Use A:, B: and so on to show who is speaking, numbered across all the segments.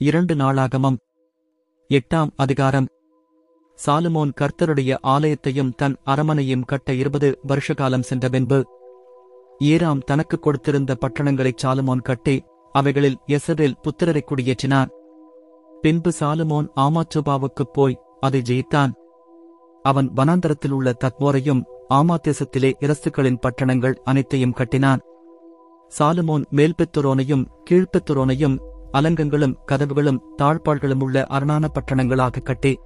A: இரண்டு நாளாகமம். எட்டாம் அதிகாரம். சாலுமோன் கர்த்தருடைய ஆலயத்தையும் தன் அரமனையும் கட்ட இருபது வருஷகாலம் சென்ற பின்பு ஈராம் தனக்கு கொடுத்திருந்த பட்டணங்களைச் சாலுமோன் கட்டி அவைகளில் எசரில் புத்திரரை குடியேற்றினான். பின்பு சாலுமோன் ஆமாச்சுபாவுக்குப் போய் அதை ஜெயித்தான். அவன் வனாந்தரத்தில் உள்ள தத்மோரையும் ஆமாத்தேசத்திலே இரசுக்களின் பட்டணங்கள் அனைத்தையும் கட்டினான். சாலுமோன் மேல்பெத்துரோனையும் கீழ்பெத்துரோனையும் அலங்கங்களும் கதவுகளும் தாழ்பாள்களும் உள்ள அரணான பட்டணங்களாக கட்டி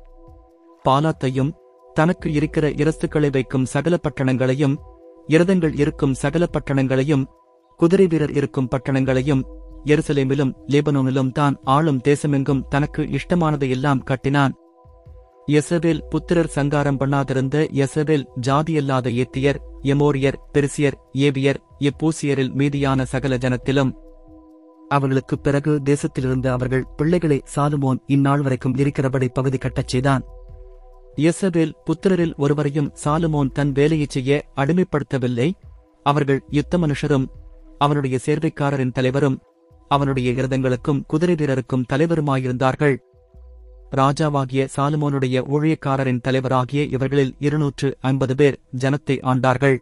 A: பாலாத்தையும் தனக்கு இருக்கிற இரஸ்துக்களை வைக்கும் சகல பட்டணங்களையும் இரதங்கள் இருக்கும் சகல பட்டணங்களையும் குதிரை வீரர் இருக்கும் பட்டணங்களையும் எருசலேமிலும் லேபனோனிலும் தான் ஆளும் தேசமெங்கும் தனக்கு இஷ்டமானதையெல்லாம் கட்டினான். எசபேல் புத்திரர் சங்காரம் பண்ணாதிருந்த எசபேல் ஜாதியல்லாத ஏத்தியர் எமோரியர் பெருசியர் ஏவியர் எப்பூசியரில் மீதியான சகல ஜனத்திலும் அவர்களுக்குப் பிறகு தேசத்திலிருந்து அவர்கள் பிள்ளைகளை சாலுமோன் இந்நாள் வரைக்கும் இருக்கிறபடி பகுதி கட்டச் செய்தான். எசபேல் புத்திரரில் ஒருவரையும் சாலுமோன் தன் வேலையைச் செய்ய அடிமைப்படுத்தவில்லை. அவர்கள் யுத்த மனுஷரும் அவனுடைய சேர்வைக்காரரின் தலைவரும் அவனுடைய இரதங்களுக்கும் குதிரை வீரருக்கும் தலைவருமாயிருந்தார்கள். ராஜாவாகிய சாலுமோனுடைய ஊழியக்காரரின் தலைவராகிய இவர்களில் இருநூற்று ஐம்பது பேர் ஜனத்தை ஆண்டார்கள்.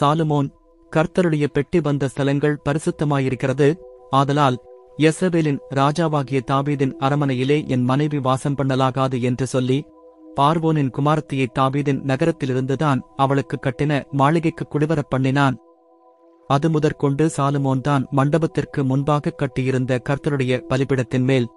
A: சாலுமோன் கர்த்தருடைய பெட்டி வந்த ஸ்தலங்கள் பரிசுத்தமாயிருக்கிறது. ஆதலால் எசபேலின் ராஜாவாகிய தாபீதின் அரமனையிலே என் மனைவி வாசம் பண்ணலாகாது என்று சொல்லி பார்வோனின் குமாரத்தியை தாபீதின் நகரத்திலிருந்துதான் அவளுக்கு கட்டின மாளிகைக்கு குடிவரப் பண்ணினான். அது முதற்கொண்டு சாலுமோன்தான் மண்டபத்திற்கு முன்பாக கட்டியிருந்த கர்த்தருடைய பலிபிடத்தின் மேல்.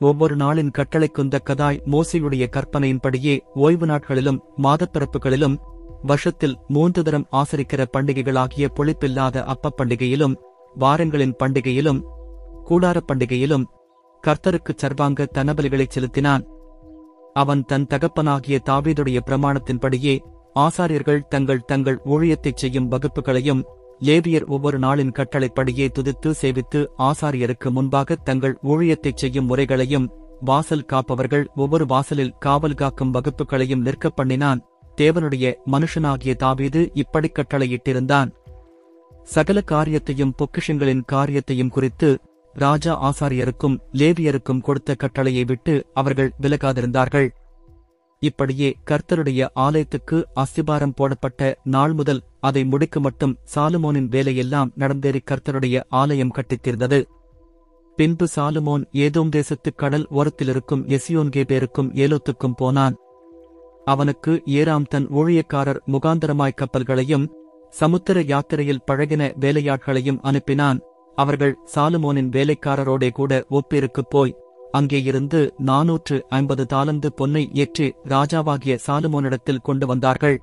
A: ஒவ்வொரு நாளின் கட்டளைக்குந்தக்கதாய் மோசையுடைய கற்பனையின்படியே ஓய்வு நாட்களிலும் மாதப்பிறப்புகளிலும் வருஷத்தில் மூன்று தரம் ஆசரிக்கிற பண்டிகைகளாகிய பொழிப்பில்லாத அப்பப் பண்டிகையிலும் வாரங்களின் பண்டிகையிலும் கூடாரப் பண்டிகையிலும் கர்த்தருக்குச் சர்வாங்க தனபலிகளைச் செலுத்தினான். அவன் தன் தகப்பனாகிய தாவீதுடைய பிரமாணத்தின்படியே ஆசாரியர்கள் தங்கள் தங்கள் ஊழியத்தைச் செய்யும் வகுப்புகளையும் லேவியர் ஒவ்வொரு நாளின் கட்டளைப்படியே துதித்து சேவித்து ஆசாரியருக்கு முன்பாக தங்கள் ஊழியத்தைச் செய்யும் முறைகளையும் வாசல் காப்பவர்கள் ஒவ்வொரு வாசலில் காவல் காக்கும் வகுப்புகளையும் நிற்கப் பண்ணினான். தேவனுடைய மனுஷனாகிய தாவீது இப்படி கட்டளையிட்டிருந்தான். சகல காரியத்தையும் பொக்கிஷங்களின் காரியத்தையும் குறித்து ராஜா ஆசாரியருக்கும் லேவியருக்கும் கொடுத்த கட்டளையை விட்டு அவர்கள் விலகாதிருந்தார்கள். இப்படியே கர்த்தருடைய ஆலயத்துக்கு அஸ்திபாரம் போடப்பட்ட நாள் முதல் அதை முடிக்க மட்டும் சாலுமோனின் வேலையெல்லாம் நடந்தேறி கர்த்தருடைய ஆலயம் கட்டித்தீர்ந்தது. பின்பு சாலுமோன் ஏதோம் தேசத்துக் கடல் ஓரத்திலிருக்கும் எசியோன்கே பேருக்கும் ஏலோத்துக்கும் போனான். அவனுக்கு ஏராம் தன் ஊழியக்காரர் முகாந்தரமாய் கப்பல்களையும் சமுத்திர யாத்திரையில் பழகின வேலையாட்களையும் அனுப்பினான். அவர்கள் சாலுமோனின் வேலைக்காரரோடே கூட ஒப்பிருக்குப் போய் அங்கே இருந்து நாநூற்று ஐம்பது தாலந்து பொன்னை ஏற்றி ராஜாவாகிய சாலுமோனிடத்தில் கொண்டு வந்தார்கள்.